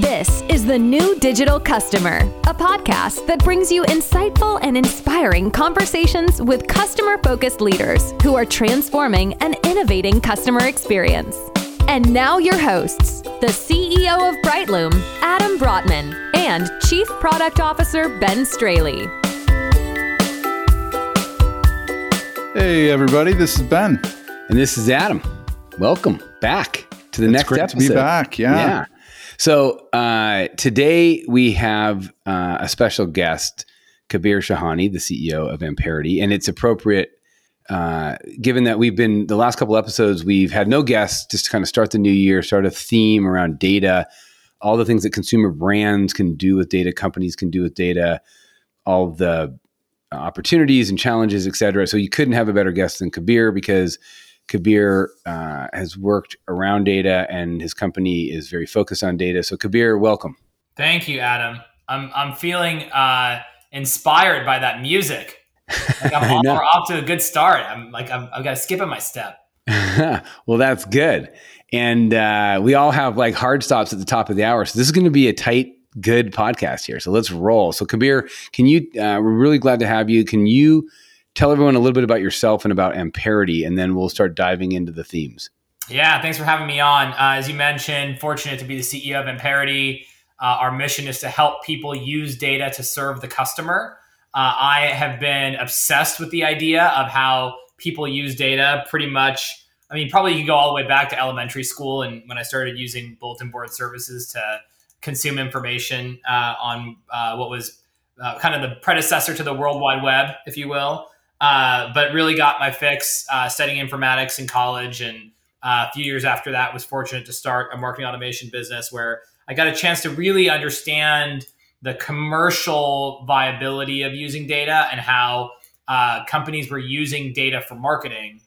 This is The New Digital Customer, a podcast that brings you insightful and inspiring conversations with customer focused leaders who are transforming and innovating customer experience. And now, your hosts, the CEO of Brightloom, Adam Brotman, and Chief Product Officer, Ben Straley. Hey, everybody, this is Ben. And this is Adam. Welcome back to the it's next great episode. to be back. Yeah. Yeah. So uh, today we have uh, a special guest, Kabir Shahani, the CEO of Amperity, and it's appropriate uh, given that we've been the last couple episodes we've had no guests just to kind of start the new year, start a theme around data, all the things that consumer brands can do with data, companies can do with data, all the opportunities and challenges, et cetera. So you couldn't have a better guest than Kabir because Kabir uh, has worked around data and his company is very focused on data. So, Kabir, welcome. Thank you, Adam. I'm, I'm feeling uh, inspired by that music. Like I'm we're off to a good start. I'm like, I'm, I've got to skip in my step. well, that's good. And uh, we all have like hard stops at the top of the hour. So, this is going to be a tight, good podcast here. So, let's roll. So, Kabir, can you, uh, we're really glad to have you. Can you, tell everyone a little bit about yourself and about Amperity, and then we'll start diving into the themes. Yeah, thanks for having me on. Uh, as you mentioned, fortunate to be the CEO of Amperity. Uh, our mission is to help people use data to serve the customer. Uh, I have been obsessed with the idea of how people use data pretty much. I mean, probably you could go all the way back to elementary school and when I started using bulletin board services to consume information uh, on uh, what was uh, kind of the predecessor to the World Wide Web, if you will. Uh, but really got my fix uh, studying informatics in college. And uh, a few years after that, was fortunate to start a marketing automation business where I got a chance to really understand the commercial viability of using data and how uh, companies were using data for marketing.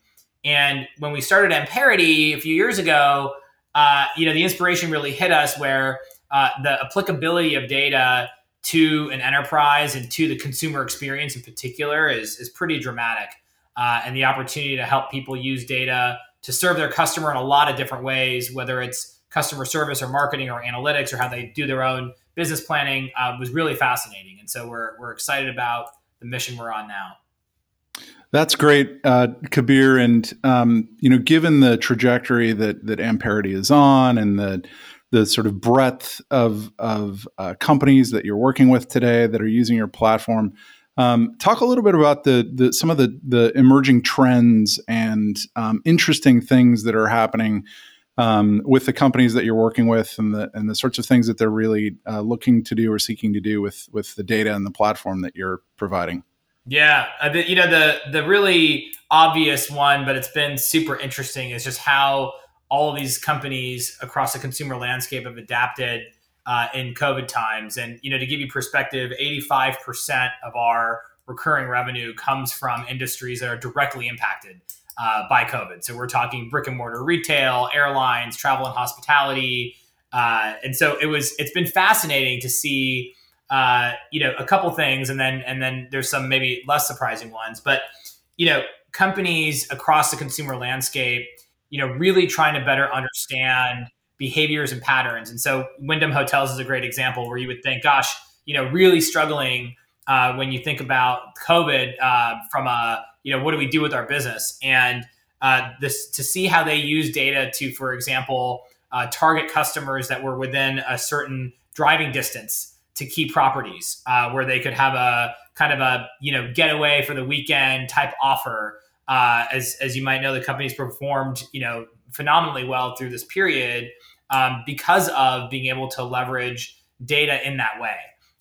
And when we started Amperity a few years ago, uh, you know, the inspiration really hit us where the applicability of data to an enterprise and to the consumer experience in particular is, is pretty dramatic. Uh, and the opportunity to help people use data to serve their customer in a lot of different ways, whether it's customer service or marketing or analytics or how they do their own business planning, uh, was really fascinating. And so we're, we're excited about the mission we're on now. That's great, uh, Kabir. And um, you know, given the trajectory that that Amperity is on, and the the sort of breadth of of uh, companies that you're working with today that are using your platform. Um, talk a little bit about the, the some of the the emerging trends and um, interesting things that are happening um, with the companies that you're working with and the and the sorts of things that they're really uh, looking to do or seeking to do with with the data and the platform that you're providing. Yeah, uh, the, you know the the really obvious one, but it's been super interesting is just how all of these companies across the consumer landscape have adapted uh, in COVID times. And you know, to give you perspective, 85% of our recurring revenue comes from industries that are directly impacted uh, by COVID. So we're talking brick and mortar retail, airlines, travel and hospitality. Uh, and so it was. It's been fascinating to see, uh, you know, a couple things, and then and then there's some maybe less surprising ones. But you know, companies across the consumer landscape you know, really trying to better understand behaviors and patterns. And so Wyndham Hotels is a great example where you would think, gosh, you know, really struggling uh, when you think about COVID uh, from a, you know, what do we do with our business? And uh, this to see how they use data to, for example, uh, target customers that were within a certain driving distance to key properties uh, where they could have a kind of a, you know, getaway for the weekend type offer uh, as as you might know, the company's performed you know phenomenally well through this period um, because of being able to leverage data in that way.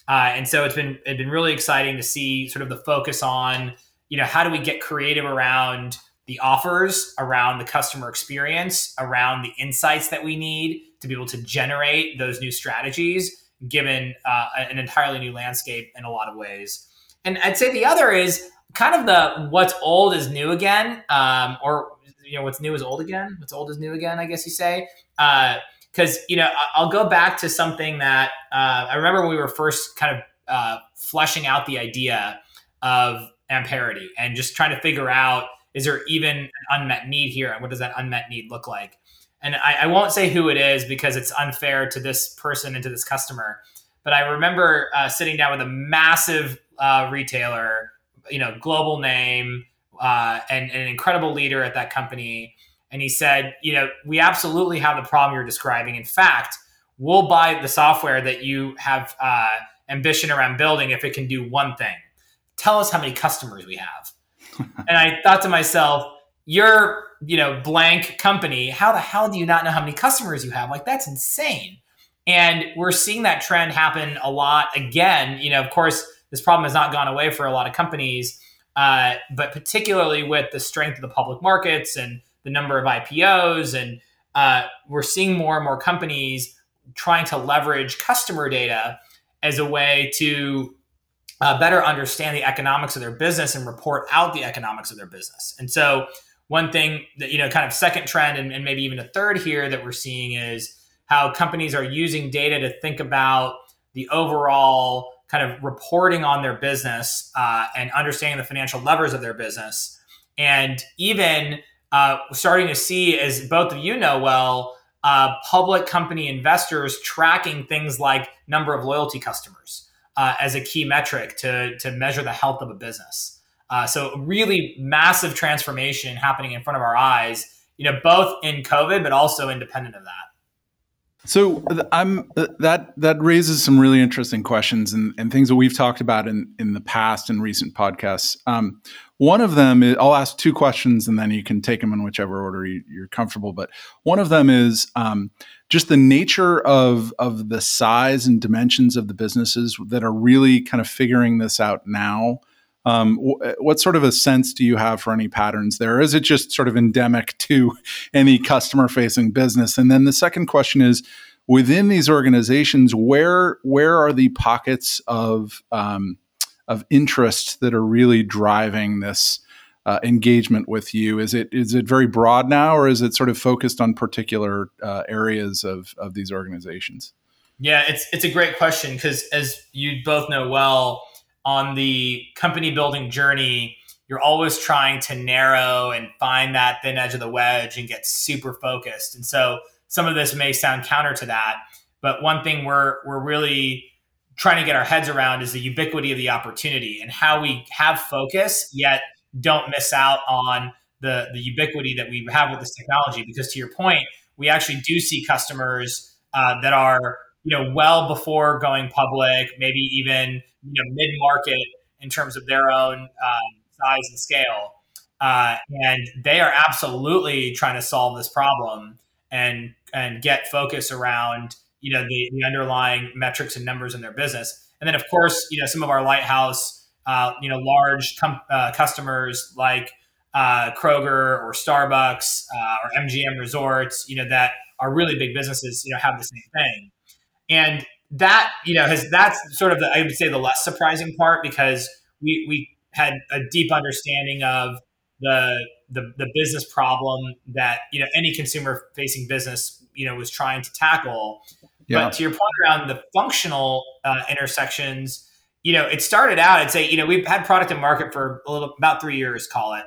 Uh, and so it's been it's been really exciting to see sort of the focus on you know how do we get creative around the offers, around the customer experience, around the insights that we need to be able to generate those new strategies, given uh, an entirely new landscape in a lot of ways. And I'd say the other is kind of the what's old is new again, um, or you know what's new is old again. What's old is new again, I guess you say. Because uh, you know I'll go back to something that uh, I remember when we were first kind of uh, fleshing out the idea of amperity and just trying to figure out is there even an unmet need here and what does that unmet need look like. and I, I, won't say who it is because it's unfair to this person and to this customer. But I remember uh, sitting down with a massive uh, retailer, you know, global name, uh, and, and, an incredible leader at that company. And he said, you know, we absolutely have the problem you're describing. In fact, we'll buy the software that you have uh, ambition around building if it can do one thing. Tell us how many customers we have. and I thought to myself, you're, you know, blank company. How the hell do you not know how many customers you have? Like, that's insane. And we're seeing that trend happen a lot again. You know, of course, this problem has not gone away for a lot of companies, uh, but particularly with the strength of the public markets and the number of IPOs, and uh, we're seeing more and more companies trying to leverage customer data as a way to uh, better understand the economics of their business and report out the economics of their business. And so, one thing that, you know, kind of second trend and, and maybe even a third here that we're seeing is how companies are using data to think about the overall kind of reporting on their business uh, and understanding the financial levers of their business. And even uh, starting to see, as both of you know well, uh, public company investors tracking things like number of loyalty customers uh, as a key metric to, to measure the health of a business. Uh, so really massive transformation happening in front of our eyes, you know, both in COVID, but also independent of that. So I'm that that raises some really interesting questions and, and things that we've talked about in in the past and recent podcasts. Um, one of them is I'll ask two questions and then you can take them in whichever order you, are comfortable. But one of them is um, just the nature of of the size and dimensions of the businesses that are really kind of figuring this out now. Um, what sort of a sense do you have for any patterns there? Is it just sort of endemic to any customer facing business? And then the second question is within these organizations, where where are the pockets of um, of interest that are really driving this uh, engagement with you? Is it is it very broad now, or is it sort of focused on particular uh, areas of of these organizations? Yeah, it's it's a great question because as you both know well on the company building journey, you're always trying to narrow and find that thin edge of the wedge and get super focused. And so some of this may sound counter to that, but one thing we're we're really trying to get our heads around is the ubiquity of the opportunity and how we have focus yet don't miss out on the the ubiquity that we have with this technology. Because to your point, we actually do see customers uh, that are you know well before going public, maybe even you know mid market in terms of their own um, size and scale, uh, and they are absolutely trying to solve this problem and and get focus around you know the, the underlying metrics and numbers in their business. And then of course you know some of our lighthouse uh, you know large com- uh, customers like uh, Kroger or Starbucks uh, or MGM Resorts, you know that are really big businesses, you know have the same thing. And that you know has that's sort of the I would say the less surprising part because we we had a deep understanding of the the, the business problem that you know any consumer facing business you know was trying to tackle. Yeah. But to your point around the functional uh, intersections, you know, it started out. I'd say you know we've had product in market for a little about three years, call it,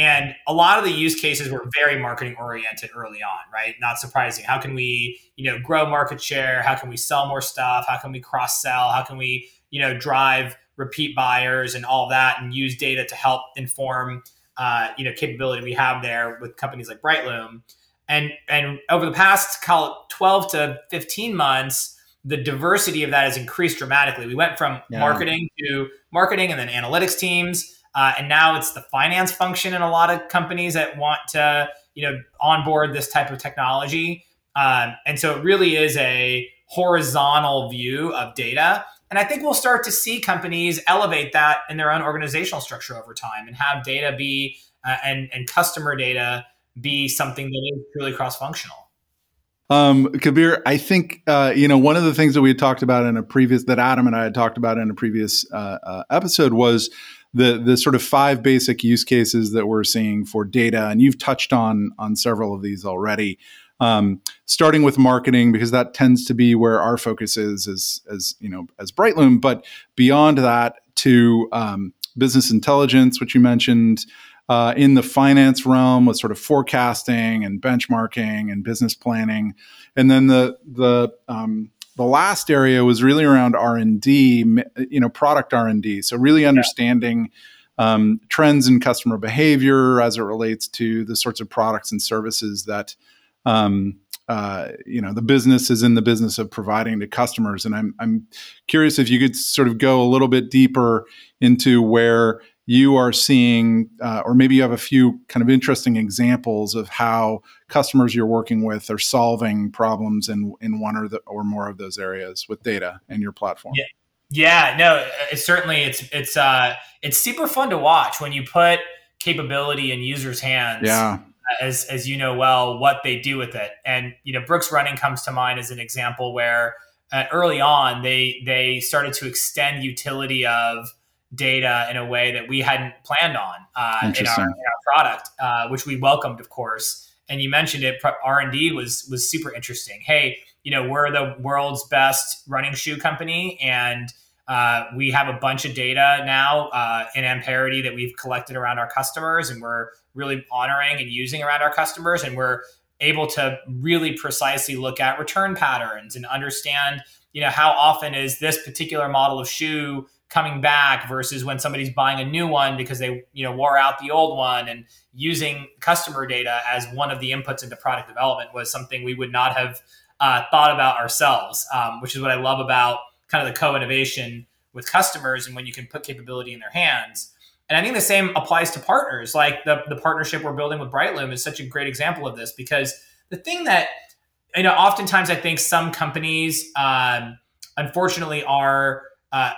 and a lot of the use cases were very marketing oriented early on, right? Not surprising. How can we, you know, grow market share? How can we sell more stuff? How can we cross sell? How can we, you know, drive repeat buyers and all that and use data to help inform, uh, you know, capability we have there with companies like Brightloom. And, and over the past, call it 12 to 15 months, the diversity of that has increased dramatically. We went from yeah. marketing to marketing and then analytics teams uh, and now it's the finance function in a lot of companies that want to, you know, onboard this type of technology. Um, and so it really is a horizontal view of data. And I think we'll start to see companies elevate that in their own organizational structure over time and have data be uh, and, and customer data be something that is truly cross functional. Um, Kabir, I think uh, you know one of the things that we had talked about in a previous that Adam and I had talked about in a previous uh, uh, episode was the the sort of five basic use cases that we're seeing for data, and you've touched on on several of these already. Um, starting with marketing because that tends to be where our focus is as as you know as Brightloom, but beyond that to um, business intelligence, which you mentioned. uh, in the finance realm with sort of forecasting and benchmarking and business planning, and then the the um, the last area was really around R and D, you know, product R and D. So really understanding um, trends in customer behavior as it relates to the sorts of products and services that um, uh, you know the business is in the business of providing to customers. And I'm I'm curious if you could sort of go a little bit deeper into where you are seeing, uh, or maybe you have a few kind of interesting examples of how customers you're working with are solving problems in in one or the, or more of those areas with data and your platform. Yeah. Yeah, no, it's certainly it's it's uh it's super fun to watch when you put capability in users' hands. Yeah. As as you know well, what they do with it, and you know Brooks Running comes to mind as an example where uh, early on they they started to extend utility of data in a way that we hadn't planned on uh, in, our, in, our, product, uh, which we welcomed, of course. And you mentioned it, R and D was was super interesting. Hey, you know we're the world's best running shoe company, and uh, we have a bunch of data now uh, in Amperity that we've collected around our customers, and we're really honoring and using around our customers. And we're able to really precisely look at return patterns and understand, you know, how often is this particular model of shoe coming back versus when somebody's buying a new one because they, you know, wore out the old one. And using customer data as one of the inputs into product development was something we would not have uh, thought about ourselves, um, which is what I love about kind of the co-innovation with customers and when you can put capability in their hands. And I think the same applies to partners. Like the, the partnership we're building with Brightloom is such a great example of this because the thing that, you know, oftentimes I think some companies, um, unfortunately, are uh,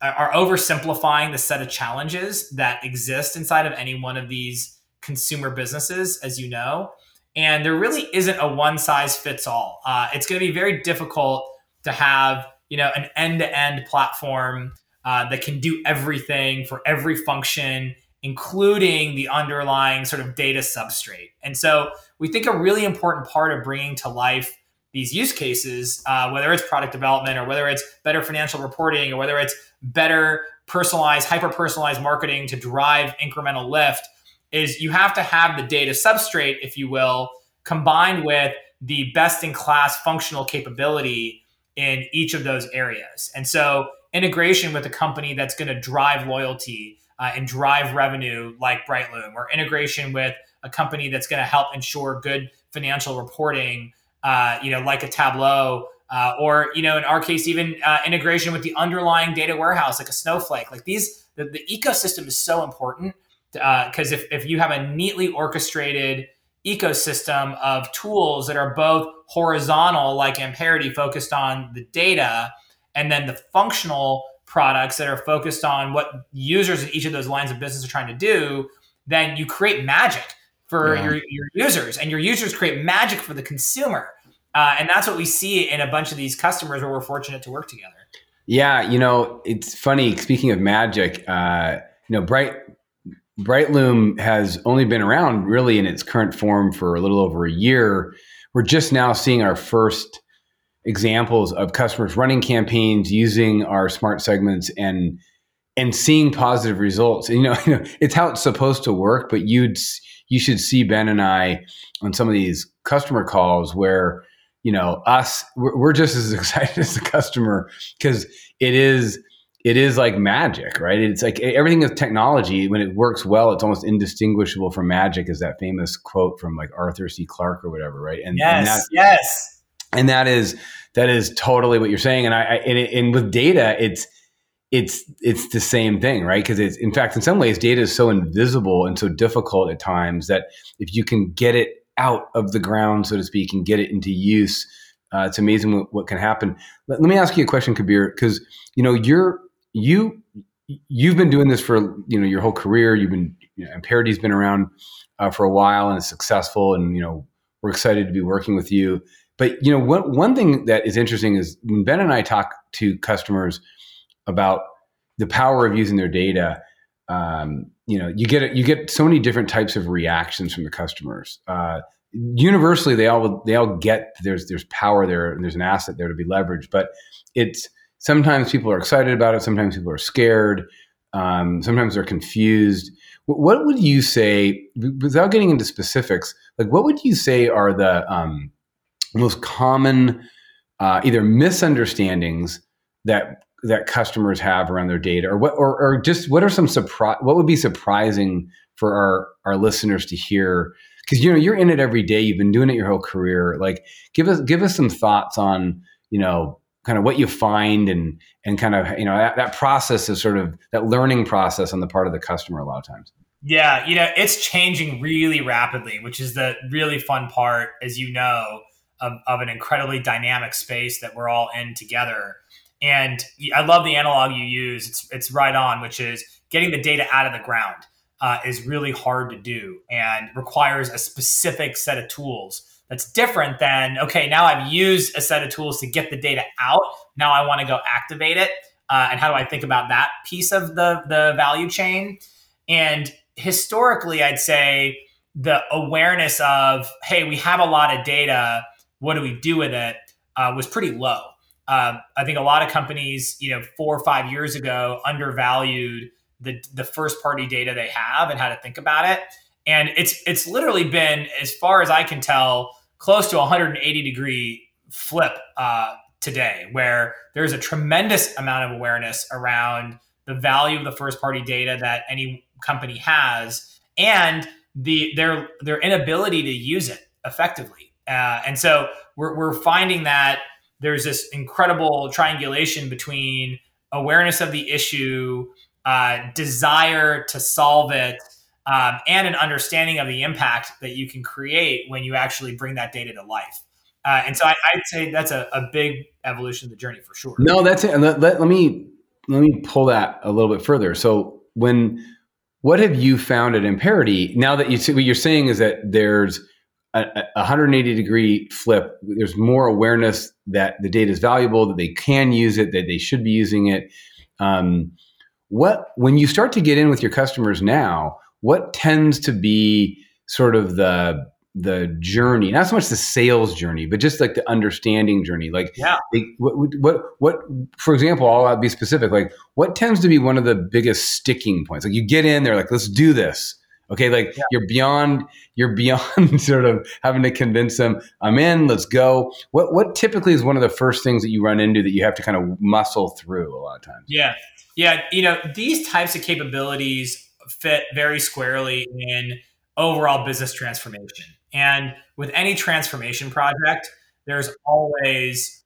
are oversimplifying the set of challenges that exist inside of any one of these consumer businesses, as you know. And there really isn't a one size fits all. Uh, it's going to be very difficult to have you know an end-to-end platform uh, that can do everything for every function including the underlying sort of data substrate and so we think a really important part of bringing to life these use cases uh, whether it's product development or whether it's better financial reporting or whether it's better personalized hyper personalized marketing to drive incremental lift is you have to have the data substrate if you will combined with the best in class functional capability in each of those areas. And so integration with a company that's going to drive loyalty uh, and drive revenue like Brightloom, or integration with a company that's going to help ensure good financial reporting, uh, you know, like a Tableau, uh, or you know, in our case, even uh, integration with the underlying data warehouse, like a Snowflake. Like these, the, the ecosystem is so important because uh, if if you have a neatly orchestrated ecosystem of tools that are both horizontal, like Amperity, focused on the data, and then the functional products that are focused on what users in each of those lines of business are trying to do, then you create magic for yeah. your, your users, and your users create magic for the consumer. Uh, and that's what we see in a bunch of these customers where we're fortunate to work together. Yeah, you know, it's funny. Speaking of magic, uh, you know, Bright Brightloom has only been around really in its current form for a little over a year. We're just now seeing our first examples of customers running campaigns using our smart segments and and seeing positive results. And, you know, you know, it's how it's supposed to work, but you'd you should see Ben and I on some of these customer calls where you know us we're, we're just as excited as the customer because it is it is like magic, right? It's like everything with technology, when it works well, it's almost indistinguishable from magic, is that famous quote from like Arthur C. Clarke or whatever, right? And yes, and that, yes. And that is that is totally what you're saying. And I, I and, it, and with data, it's it's it's the same thing, right? Because it's in fact, in some ways, data is so invisible and so difficult at times that if you can get it out of the ground, so to speak, and get it into use, uh, it's amazing what, what, can happen. Let, let me ask you a question, Kabir, because you know you're you you've been doing this for you know your whole career. You've been you know, Amperity's been around uh, for a while and it's successful, and you know we're excited to be working with you. But you know one one thing that is interesting is when Ben and I talk to customers about the power of using their data. Um, you know, you get you get so many different types of reactions from the customers. Uh, universally, they all they all get there's there's power there and there's an asset there to be leveraged, but it's sometimes people are excited about it sometimes people are scared Um, sometimes they're confused. What would you say, without getting into specifics, like what would you say are the um, most common uh, either misunderstandings that that customers have around their data, or what, or, or just what are some surprise? What would be surprising for our our listeners to hear? Because you know you're in it every day. You've been doing it your whole career. Like, give us give us some thoughts on you know kind of what you find and and kind of you know that, that process is sort of that learning process on the part of the customer a lot of times. Yeah, you know, it's changing really rapidly, which is the really fun part, as you know, of, of an incredibly dynamic space that we're all in together. And I love the analog you use. It's it's right on, which is getting the data out of the ground uh, is really hard to do and requires a specific set of tools. That's different than okay. Now I've used a set of tools to get the data out. Now I want to go activate it. Uh, and how do I think about that piece of the the value chain? And historically, I'd say the awareness of hey, we have a lot of data. What do we do with it? Uh, was pretty low. Um, I think a lot of companies, you know, four or five years ago, undervalued the the first party data they have and how to think about it. And it's it's literally been, as far as I can tell, close to 180 degree flip uh, today, where there's a tremendous amount of awareness around the value of the first party data that any company has, and the their their inability to use it effectively. Uh, and so we're, we're finding that there's this incredible triangulation between awareness of the issue, uh, desire to solve it, um, and an understanding of the impact that you can create when you actually bring that data to life. Uh, and so I, would say that's a, a, big evolution of the journey for sure. No, that's it. And let, let, let me let me pull that a little bit further. So when what have you found at Amperity now that you see what you're saying is that there's a, a 180 degree flip. There's more awareness that the data is valuable, that they can use it, that they should be using it. Um, what when you start to get in with your customers now, what tends to be sort of the the journey, not so much the sales journey, but just like the understanding journey. Like, yeah, they, what, what, what, for example, I'll be specific. Like, what tends to be one of the biggest sticking points? Like, you get in there, like, let's do this. Okay, like yeah. you're beyond you're beyond sort of having to convince them I'm in, let's go. What what typically is one of the first things that you run into that you have to kind of muscle through a lot of times? Yeah. Yeah, you know, these types of capabilities fit very squarely in overall business transformation. And with any transformation project, there's always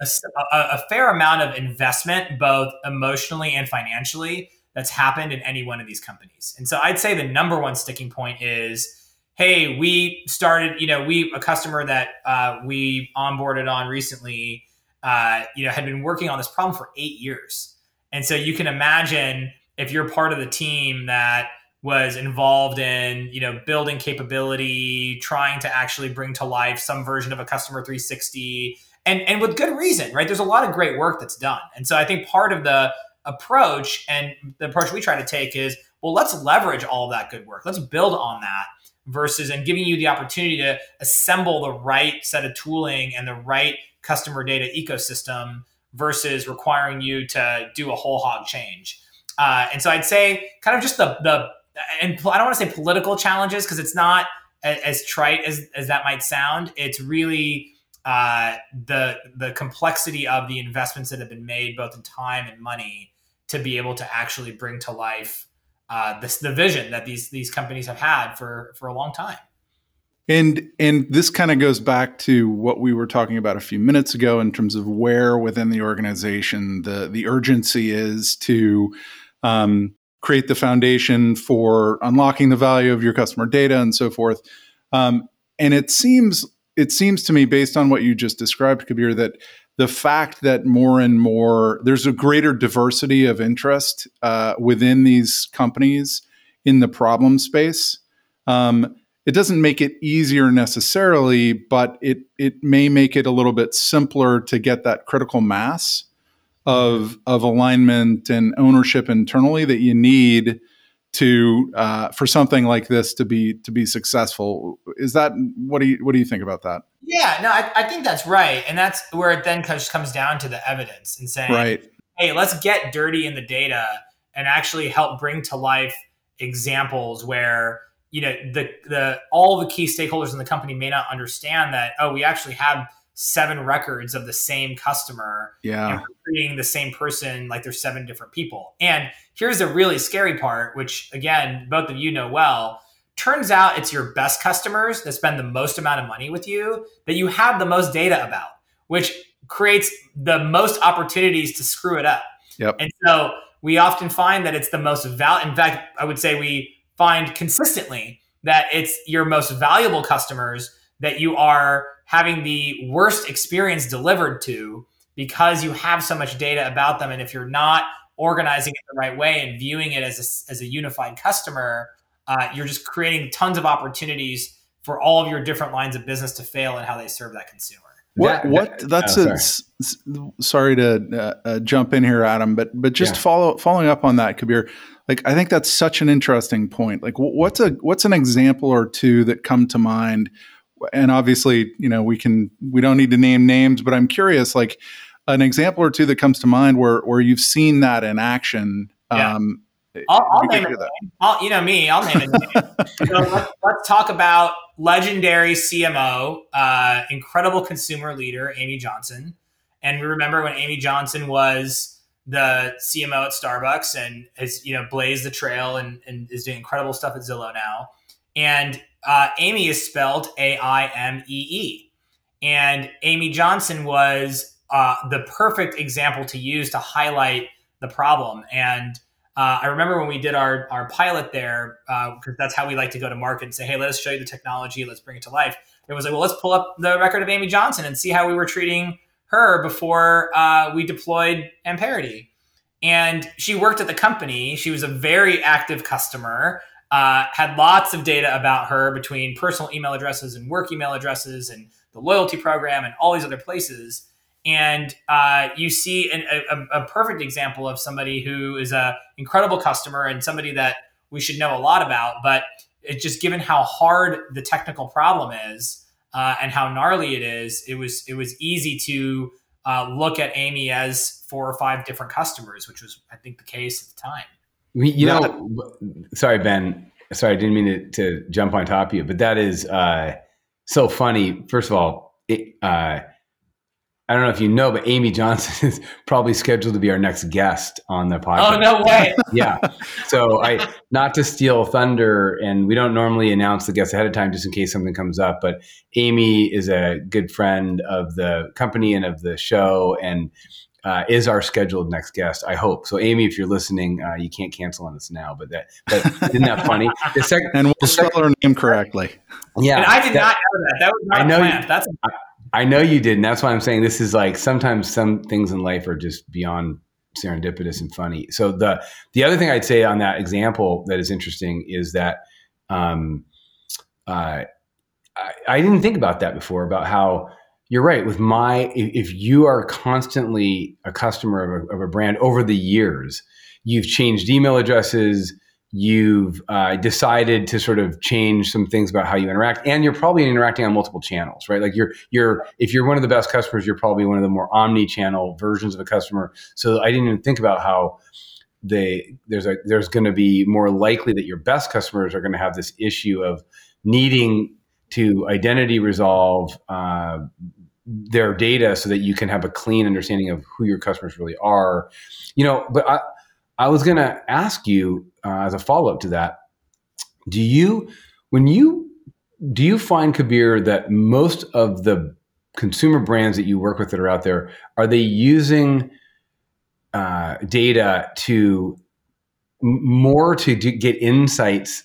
a, a, a fair amount of investment both emotionally and financially that's happened in any one of these companies. And so I'd say the number one sticking point is hey, we started, you know, we, a customer that uh, we onboarded on recently, uh, you know, had been working on this problem for eight years. And so you can imagine if you're part of the team that was involved in, you know, building capability, trying to actually bring to life some version of a customer 360 and, and with good reason, right? There's a lot of great work that's done. And so I think part of the approach and the approach we try to take is well let's leverage all of that good work. Let's build on that versus and giving you the opportunity to assemble the right set of tooling and the right customer data ecosystem versus requiring you to do a whole hog change. Uh, and so i'd say kind of just the the and i don't want to say political challenges because it's not as, trite as, as that might sound. It's really uh, the the complexity of the investments that have been made both in time and money to be able to actually bring to life uh, this the vision that these these companies have had for for a long time. And and this kind of goes back to what we were talking about a few minutes ago in terms of where within the organization the the urgency is to um, create the foundation for unlocking the value of your customer data and so forth. Um, and it seems it seems to me, based on what you just described, Kabir, that the fact that more and more there's a greater diversity of interest uh, within these companies in the problem space. Um, it doesn't make it easier necessarily, but it it may make it a little bit simpler to get that critical mass of of alignment and ownership internally that you need to uh, for something like this to be to be successful. Is that what do you what do you think about that? Yeah, no, I, I think that's right, and that's where it then comes comes down to the evidence and saying, right, hey, let's get dirty in the data and actually help bring to life examples where you know the the all the key stakeholders in the company may not understand that oh we actually have seven records of the same customer yeah. and treating the same person like there's seven different people. And here's the really scary part which again both of you know well. Turns out it's your best customers that spend the most amount of money with you that you have the most data about which creates the most opportunities to screw it up. Yep. And so we often find that it's the most val in fact i would say we find consistently that it's your most valuable customers that you are having the worst experience delivered to because you have so much data about them. And if you're not organizing it the right way and viewing it as a, as a unified customer, uh, you're just creating tons of opportunities for all of your different lines of business to fail and how they serve that consumer. What? That, what? That's oh, a. Sorry. sorry to uh, uh, jump in here, Adam, but but just yeah. follow following up on that, Kabir. Like, I think that's such an interesting point. Like, what's a what's an example or two that come to mind? And obviously, you know, we can we don't need to name names, but I'm curious, like an example or two that comes to mind where where you've seen that in action. Yeah. Um, I'll, I'll name it. I'll, you know me. I'll name it. so let's, let's, talk about legendary CMO, uh, incredible consumer leader, Aimee Johnson. And we remember when Aimee Johnson was the CMO at Starbucks and has you know blazed the trail and, and is doing incredible stuff at Zillow now. And uh, Aimee is spelled A I M E E, and Aimee Johnson was uh, the perfect example to use to highlight the problem. And uh, I remember when we did our, our pilot there, because uh, that's how we like to go to market and say, hey, let us show you the technology, let's bring it to life. It was like, well, let's pull up the record of Aimee Johnson and see how we were treating her before uh, we deployed Amperity. And she worked at the company. She was a very active customer, uh, had lots of data about her between personal email addresses and work email addresses and the loyalty program and all these other places. And uh, you see an, a, a, perfect example of somebody who is a incredible customer and somebody that we should know a lot about but it's just given how hard the technical problem is uh, and how gnarly it is it was it was easy to uh, look at amy as four or five different customers which was i think the case at the time you know sorry ben sorry i didn't mean to, to, jump on top of you but that is uh, so funny first of all it, uh, I don't know if you know, but Aimee Johnson is probably scheduled to be our next guest on the podcast. Oh no way! yeah. So I, not to steal thunder, and we don't normally announce the guests ahead of time just in case something comes up. But Aimee is a good friend of the company and of the show, and uh, is our scheduled next guest. I hope so. Aimee, if you're listening, uh, you can't cancel on us now. But that, but isn't that funny? The second, and we'll spell her name correctly. Yeah, and I did that, not know that. That was not I know planned. You, That's. A- I know you did, and that's why I'm saying this is like sometimes some things in life are just beyond serendipitous and funny. So the the other thing I'd say on that example that is interesting is that um, uh, I, I didn't think about that before about how you're right. With my if you are constantly a customer of a, of a brand over the years, you've changed email addresses you've uh, decided to sort of change some things about how you interact and you're probably interacting on multiple channels right? Like you're you're if you're one of the best customers you're probably one of the more omni-channel versions of a customer. So i didn't even think about how they there's a there's going to be more likely that your best customers are going to have this issue of needing to identity resolve uh, their data so that you can have a clean understanding of who your customers really are you know but i I was going to ask you uh, as a follow up to that. Do you, when you, do you find Kabir that most of the consumer brands that you work with that are out there are they using uh, data to more to do, get insights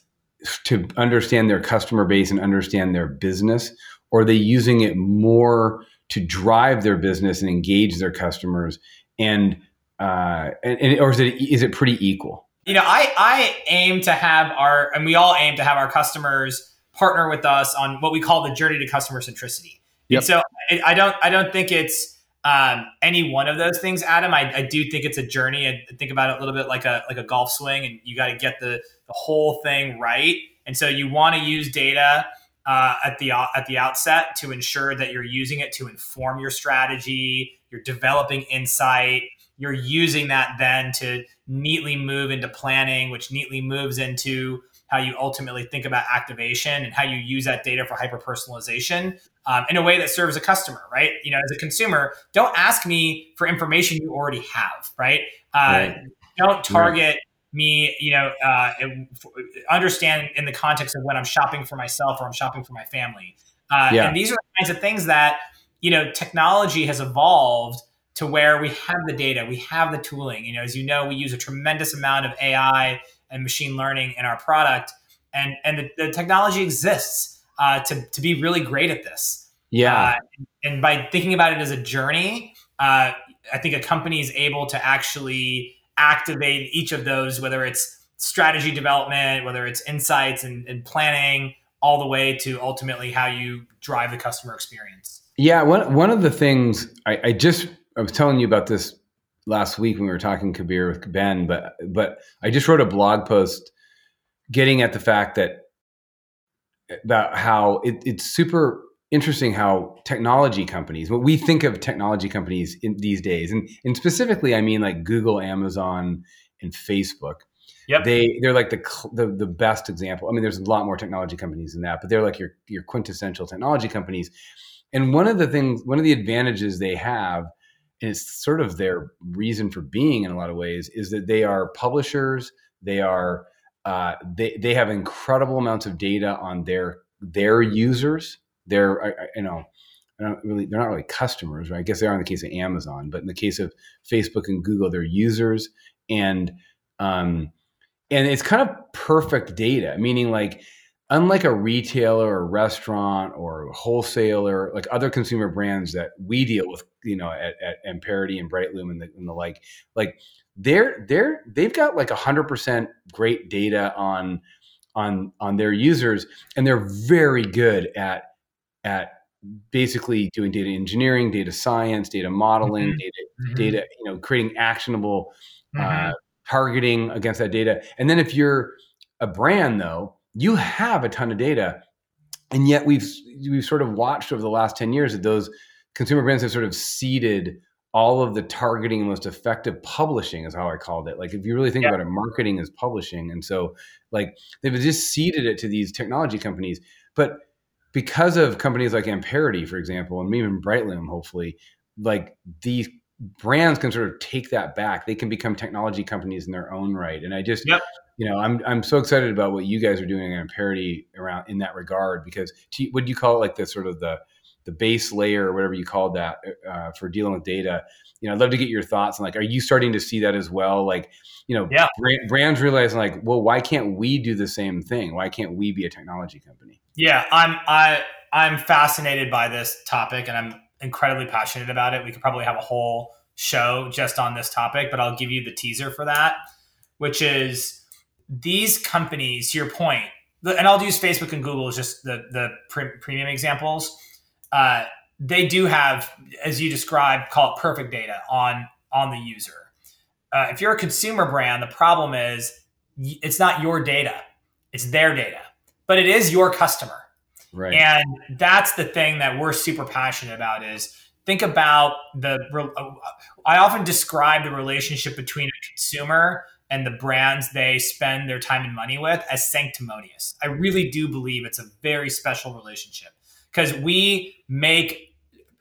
to understand their customer base and understand their business, or are they using it more to drive their business and engage their customers and uh, and, and, or is it is it pretty equal? You know, I I aim to have our and we all aim to have our customers partner with us on what we call the journey to customer centricity. Yep. And so I, I don't I don't think it's um, any one of those things, Adam. I, I, do think it's a journey. I think about it a little bit like a like a golf swing, and you got to get the the whole thing right. And so you want to use data uh, at the at the outset to ensure that you're using it to inform your strategy. You're developing insight you're using that then to neatly move into planning, which neatly moves into how you ultimately think about activation and how you use that data for hyper personalization um, in a way that serves a customer, right? You know, as a consumer, don't ask me for information you already have, right? Uh, right. Don't target. Me, you know, uh, understand in the context of when I'm shopping for myself or I'm shopping for my family. Uh, yeah. And these are the kinds of things that, you know, technology has evolved to where we have the data, we have the tooling. You know, as you know, we use a tremendous amount of AI and machine learning in our product, and and the, the technology exists uh, to to be really great at this. Yeah, uh, and by thinking about it as a journey, uh, I think a company is able to actually activate each of those, whether it's strategy development, whether it's insights and, and planning, all the way to ultimately how you drive the customer experience. Yeah, one one of the things I, I just I was telling you about this last week when we were talking Kabir with Ben, but but I just wrote a blog post getting at the fact that about how it, it's super interesting how technology companies, what we think of technology companies in these days, and and specifically, I mean like Google, Amazon, and Facebook. Yep. They they're like the, the the best example. I mean, there's a lot more technology companies than that, but they're like your your quintessential technology companies. And one of the things, one of the advantages they have and it's sort of their reason for being in a lot of ways is that they are publishers they are uh, they, they have incredible amounts of data on their their users they're you know really they're not really customers right? I guess they are in the case of amazon but in the case of facebook and google they're users and um and it's kind of perfect data meaning like unlike a retailer or a restaurant or wholesaler, like other consumer brands that we deal with, you know, at, at Amperity and Brightloom and the, and the like, like they're they're they've got like hundred percent great data on on on their users, and they're very good at at basically doing data engineering, data science, data modeling, mm-hmm. data mm-hmm. data, you know, creating actionable mm-hmm. uh, targeting against that data. And then if you're a brand though you have a ton of data and yet we've we've sort of watched over the last 10 years that those consumer brands have sort of ceded all of the targeting and most effective publishing is how I called it. Like if you really think yeah. about it, marketing is publishing. And so like they've just ceded it to these technology companies. But because of companies like Amperity, for example, and even Brightloom, hopefully, like these brands can sort of take that back. They can become technology companies in their own right. And I just yep you know, I'm I'm so excited about what you guys are doing in Amperity around in that regard because to, what do you call it like the sort of the the base layer or whatever you call that uh, for dealing with data. You know, I'd love to get your thoughts on like, are you starting to see that as well? Like, you know, yeah. brand, brands realizing like, well, why can't we do the same thing? Why can't we be a technology company? Yeah, I'm I I'm fascinated by this topic and I'm incredibly passionate about it. We could probably have a whole show just on this topic, but I'll give you the teaser for that, which is these companies, your point, and I'll use Facebook and Google as just the the pre- premium examples. Uh, they do have, as you described, call it perfect data on on the user. Uh, if you're a consumer brand, the problem is it's not your data; it's their data, but it is your customer. Right. And that's the thing that we're super passionate about is think about the I often describe the relationship between a consumer and the brands they spend their time and money with as sanctimonious. I really do believe it's a very special relationship because we make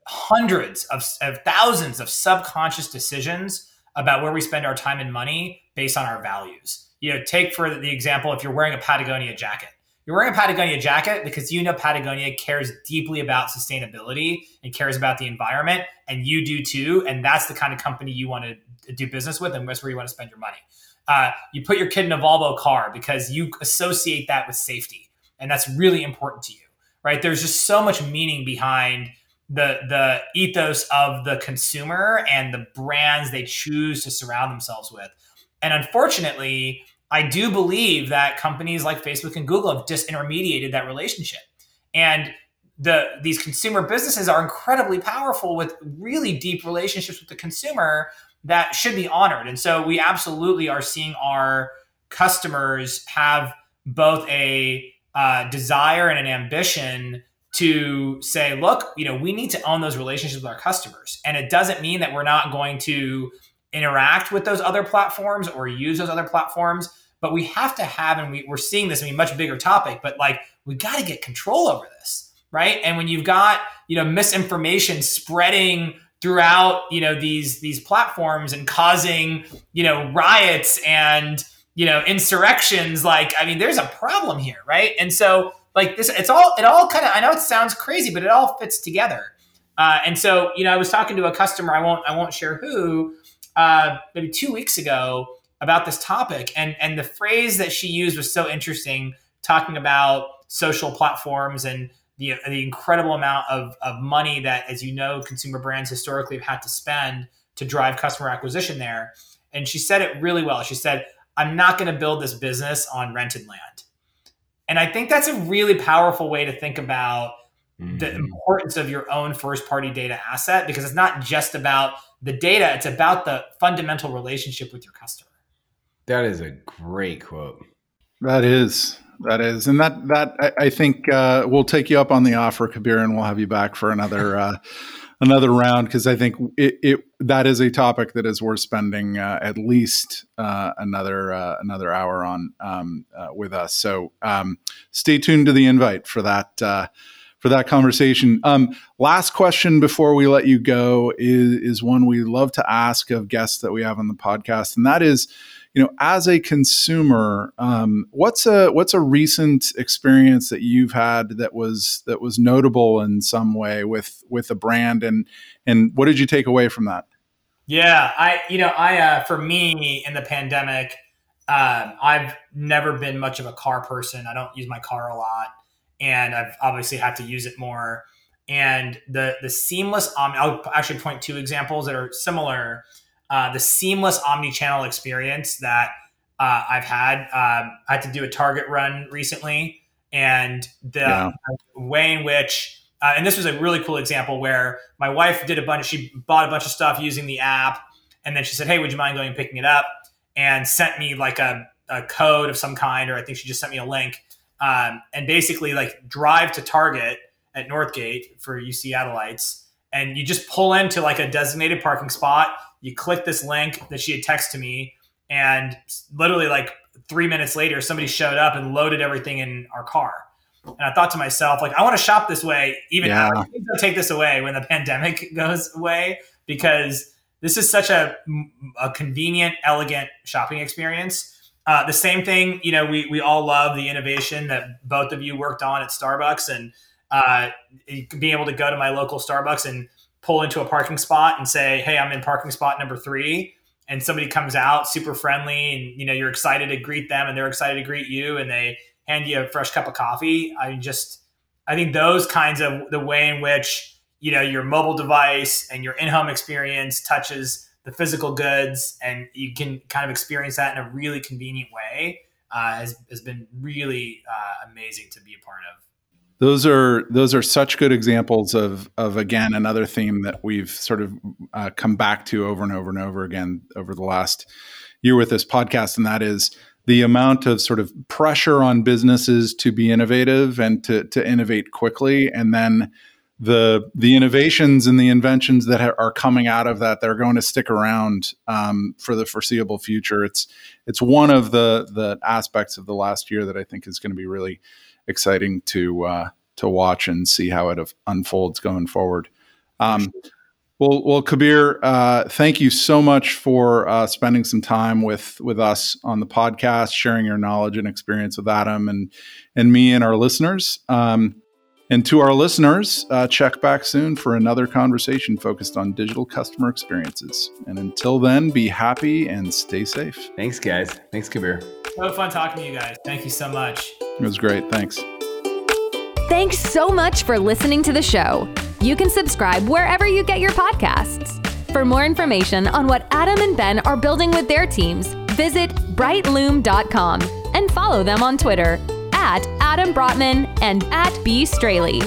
hundreds of, of, thousands of subconscious decisions about where we spend our time and money based on our values. You know, take for the example if you're wearing a Patagonia jacket. You're wearing a Patagonia jacket because you know Patagonia cares deeply about sustainability and cares about the environment, and you do too. And that's the kind of company you want to do business with, and that's where you want to spend your money. Uh, you put your kid in a Volvo car because you associate that with safety, and that's really important to you, right? There's just so much meaning behind the the ethos of the consumer and the brands they choose to surround themselves with. And unfortunately, I do believe that companies like Facebook and Google have disintermediated that relationship. And the these consumer businesses are incredibly powerful with really deep relationships with the consumer that should be honored. And so we absolutely are seeing our customers have both a uh, desire and an ambition to say, look, you know, we need to own those relationships with our customers. And it doesn't mean that we're not going to interact with those other platforms or use those other platforms. But we have to have, and we, we're seeing this, I mean, much bigger topic, but like we got to get control over this, right? And when you've got, you know, misinformation spreading throughout, you know, these these platforms and causing, you know, riots and, you know, insurrections, like, I mean, there's a problem here, right? And so like this, it's all, it all kind of, I know it sounds crazy, but it all fits together. Uh, and so, you know, I was talking to a customer, I won't, I won't share who, uh, maybe two weeks ago about this topic, and and the phrase that she used was so interesting, talking about social platforms and the the incredible amount of of money that, as you know, consumer brands historically have had to spend to drive customer acquisition there. And she said it really well. She said, "I'm not going to build this business on rented land," and I think that's a really powerful way to think about the mm-hmm. importance of your own first party data asset because it's not just about the data, it's about the fundamental relationship with your customer. That is a great quote. That is. That is. And that, that I, I think uh, we'll take you up on the offer, Kabir, and we'll have you back for another. Uh, another round because I think it, it, that is a topic that is worth spending uh, at least uh, another uh, another hour on um, uh, with us. So um, stay tuned to the invite for that uh, for that conversation. Um, last question before we let you go is, is one we love to ask of guests that we have on the podcast, and that is, you know, as a consumer, um, what's a what's a recent experience that you've had that was that was notable in some way with with a brand, and and what did you take away from that? Yeah, I you know I uh, for me in the pandemic, um, I've never been much of a car person. I don't use my car a lot and I've obviously had to use it more. And the the seamless omni, I'll actually point two examples that are similar. Uh, the seamless omni-channel experience that uh, I've had. Um, I had to do a Target run recently, and the yeah. way in which, uh, and this was a really cool example where my wife did a bunch. She bought a bunch of stuff using the app, and then she said, "Hey, would you mind going and picking it up?" And sent me like a, a code of some kind, or I think she just sent me a link um, and basically like drive to Target at Northgate for you Seattleites, and you just pull into like a designated parking spot. You click this link that she had texted to me, and literally like three minutes later, somebody showed up and loaded everything in our car. And I thought to myself, like, I want to shop this way, even yeah. now. take this away when the pandemic goes away, because this is such a, a convenient, elegant shopping experience uh, the same thing, you know, we, we all love the innovation that both of you worked on at Starbucks and uh, being able to go to my local Starbucks and pull into a parking spot and say, Hey, I'm in parking spot number three. And somebody comes out super friendly and, you know, you're excited to greet them and they're excited to greet you and they hand you a fresh cup of coffee. I just, I think those kinds of the way in which, you know, your mobile device and your in-home experience touches the physical goods and you can kind of experience that in a really convenient way uh, has, has been really uh, amazing to be a part of those are those are such good examples of of again another theme that we've sort of uh, come back to over and over and over again over the last year with this podcast and that is the amount of sort of pressure on businesses to be innovative and to to innovate quickly and then the the innovations and the inventions that ha- are coming out of that they're going to stick around um, for the foreseeable future. It's it's one of the the aspects of the last year that I think is going to be really exciting to uh, to watch and see how it unfolds going forward. Um, well, well, Kabir, uh, thank you so much for uh, spending some time with with us on the podcast, sharing your knowledge and experience with Adam and and me and our listeners. Um, and to our listeners, uh, check back soon for another conversation focused on digital customer experiences. And until then, be happy and stay safe. Thanks, guys. Thanks, Kabir. So fun talking to you guys. Thank you so much. It was great. Thanks. Thanks so much for listening to the show. You can subscribe wherever you get your podcasts. For more information on what Adam and Ben are building with their teams, visit brightloom.com and follow them on Twitter at Adam Brotman and at B. Straley.